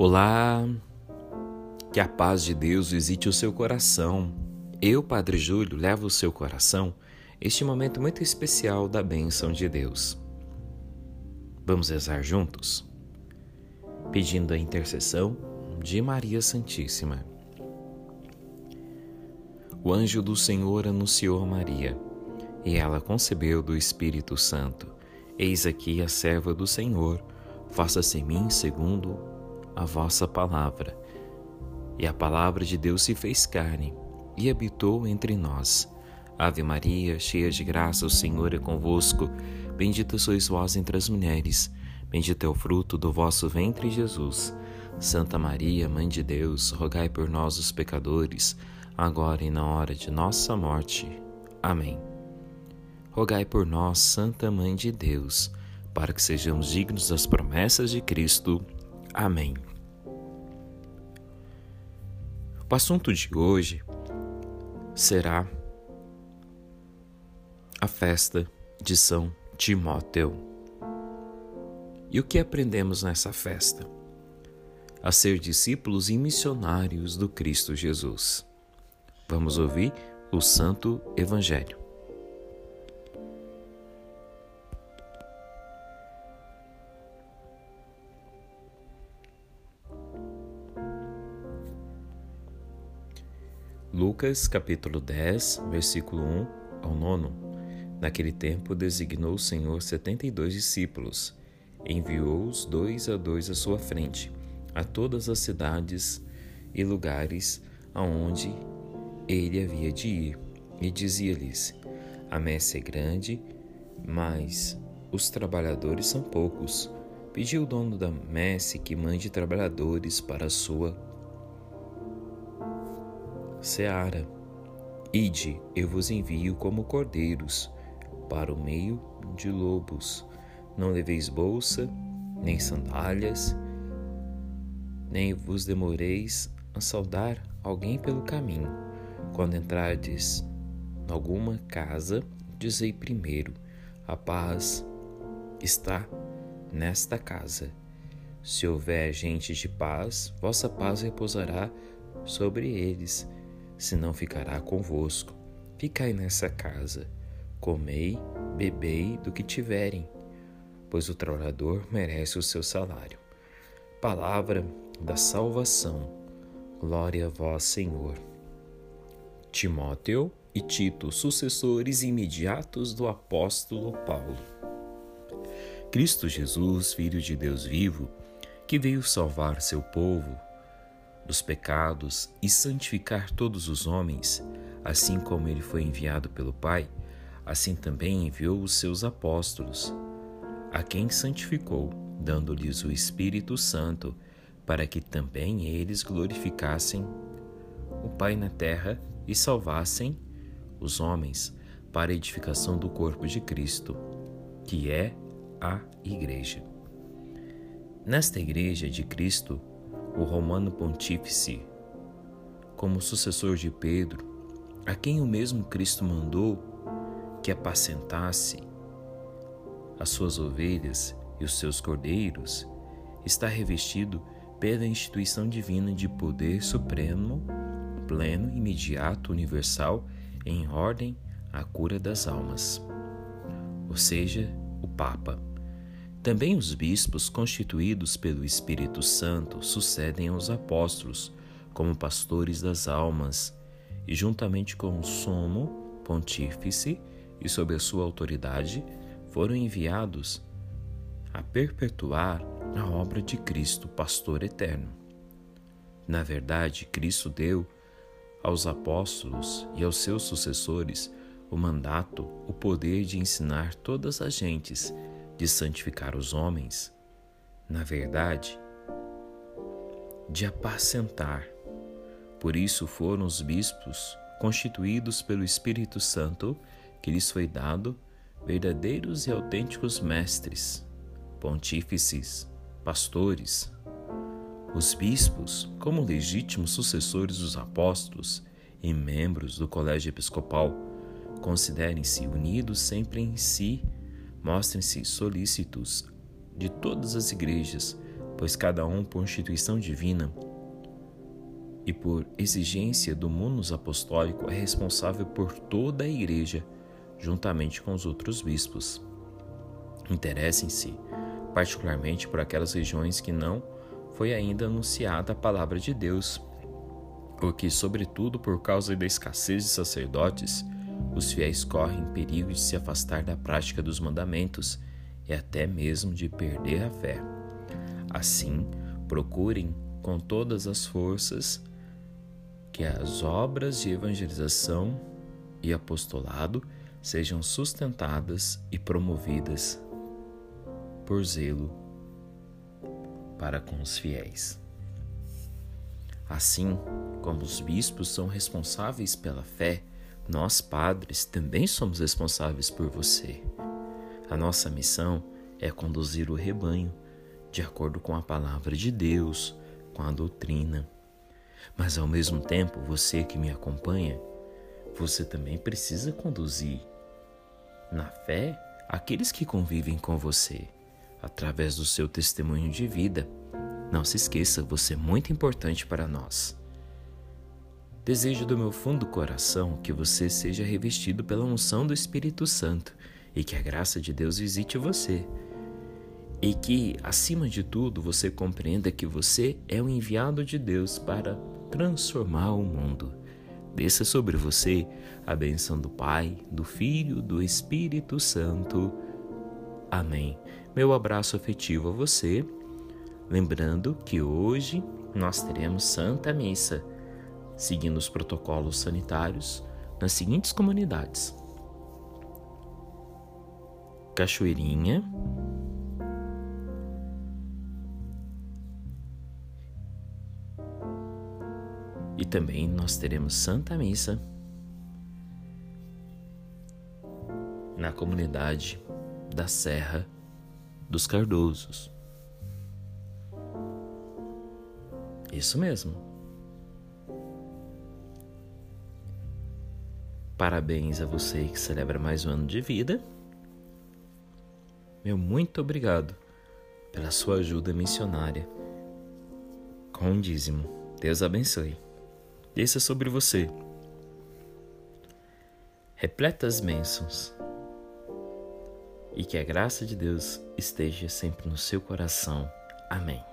Olá, que a paz de Deus visite o seu coração. Eu, Padre Júlio, levo o seu coração este momento muito especial da bênção de Deus. Vamos rezar juntos? Pedindo a intercessão de Maria Santíssima. O anjo do Senhor anunciou a Maria, e ela concebeu do Espírito Santo. Eis aqui a serva do Senhor, faça-se em mim segundo a vossa palavra. E a palavra de Deus se fez carne e habitou entre nós. Ave Maria, cheia de graça, o Senhor é convosco. Bendita sois vós entre as mulheres, bendito é o fruto do vosso ventre, Jesus. Santa Maria, Mãe de Deus, rogai por nós, os pecadores, agora e na hora de nossa morte. Amém. Rogai por nós, Santa Mãe de Deus, para que sejamos dignos das promessas de Cristo. Amém. O assunto de hoje será a festa de São Timóteo. E o que aprendemos nessa festa? A ser discípulos e missionários do Cristo Jesus. Vamos ouvir o Santo Evangelho. Lucas capítulo 10, versículo 1 ao 9. Naquele tempo designou o Senhor setenta e dois discípulos, enviou-os dois a dois à sua frente, a todas as cidades e lugares aonde ele havia de ir, e dizia-lhes: A messe é grande, mas os trabalhadores são poucos. Pediu o dono da messe que mande trabalhadores para a sua seara. Ide, eu vos envio como cordeiros para o meio de lobos. Não leveis bolsa, nem sandálias, nem vos demoreis a saudar alguém pelo caminho. Quando entrardes em alguma casa, dizei primeiro: a paz está nesta casa. Se houver gente de paz, vossa paz repousará sobre eles senão ficará convosco. Ficai nessa casa, comei, bebei do que tiverem, pois o trabalhador merece o seu salário. Palavra da salvação. Glória a vós, Senhor. Timóteo e Tito, sucessores imediatos do apóstolo Paulo. Cristo Jesus, Filho de Deus vivo, que veio salvar seu povo, dos pecados e santificar todos os homens, assim como ele foi enviado pelo Pai, assim também enviou os seus apóstolos, a quem santificou, dando-lhes o Espírito Santo, para que também eles glorificassem o Pai na terra e salvassem os homens para a edificação do corpo de Cristo, que é a Igreja. Nesta Igreja de Cristo, o romano pontífice, como sucessor de Pedro, a quem o mesmo Cristo mandou que apacentasse as suas ovelhas e os seus cordeiros, está revestido pela instituição divina de poder supremo, pleno, imediato, universal, em ordem à cura das almas. Ou seja, o Papa também os bispos constituídos pelo Espírito Santo sucedem aos apóstolos como pastores das almas, e juntamente com o Sumo Pontífice e sob a sua autoridade foram enviados a perpetuar a obra de Cristo, pastor eterno. Na verdade, Cristo deu aos apóstolos e aos seus sucessores o mandato, o poder de ensinar todas as gentes de santificar os homens, na verdade, de apacentar. Por isso foram os bispos constituídos pelo Espírito Santo, que lhes foi dado verdadeiros e autênticos mestres, pontífices, pastores. Os bispos, como legítimos sucessores dos apóstolos e membros do colégio episcopal, considerem-se unidos sempre em si Mostrem-se solícitos de todas as igrejas pois cada um, por instituição divina e por exigência do munus apostólico, é responsável por toda a Igreja, juntamente com os outros bispos. Interessem-se particularmente por aquelas regiões que não foi ainda anunciada a palavra de Deus, porque, sobretudo por causa da escassez de sacerdotes, os fiéis correm perigo de se afastar da prática dos mandamentos e até mesmo de perder a fé. Assim, procurem com todas as forças que as obras de evangelização e apostolado sejam sustentadas e promovidas por zelo para com os fiéis. Assim como os bispos são responsáveis pela fé, nós, padres, também somos responsáveis por você. A nossa missão é conduzir o rebanho de acordo com a palavra de Deus, com a doutrina. Mas ao mesmo tempo, você que me acompanha, você também precisa conduzir na fé aqueles que convivem com você, através do seu testemunho de vida. Não se esqueça, você é muito importante para nós. Desejo do meu fundo do coração que você seja revestido pela unção do Espírito Santo e que a graça de Deus visite você. E que, acima de tudo, você compreenda que você é o enviado de Deus para transformar o mundo. Desça sobre você a benção do Pai, do Filho, do Espírito Santo. Amém. Meu abraço afetivo a você. Lembrando que hoje nós teremos Santa Missa seguindo os protocolos sanitários nas seguintes comunidades: Cachoeirinha, e também nós teremos Santa Missa na comunidade da Serra dos Cardosos. Isso mesmo. Parabéns a você que celebra mais um ano de vida. Meu muito obrigado pela sua ajuda missionária com o dízimo. Deus abençoe. Desça sobre você repletas bênçãos e que a graça de Deus esteja sempre no seu coração. Amém.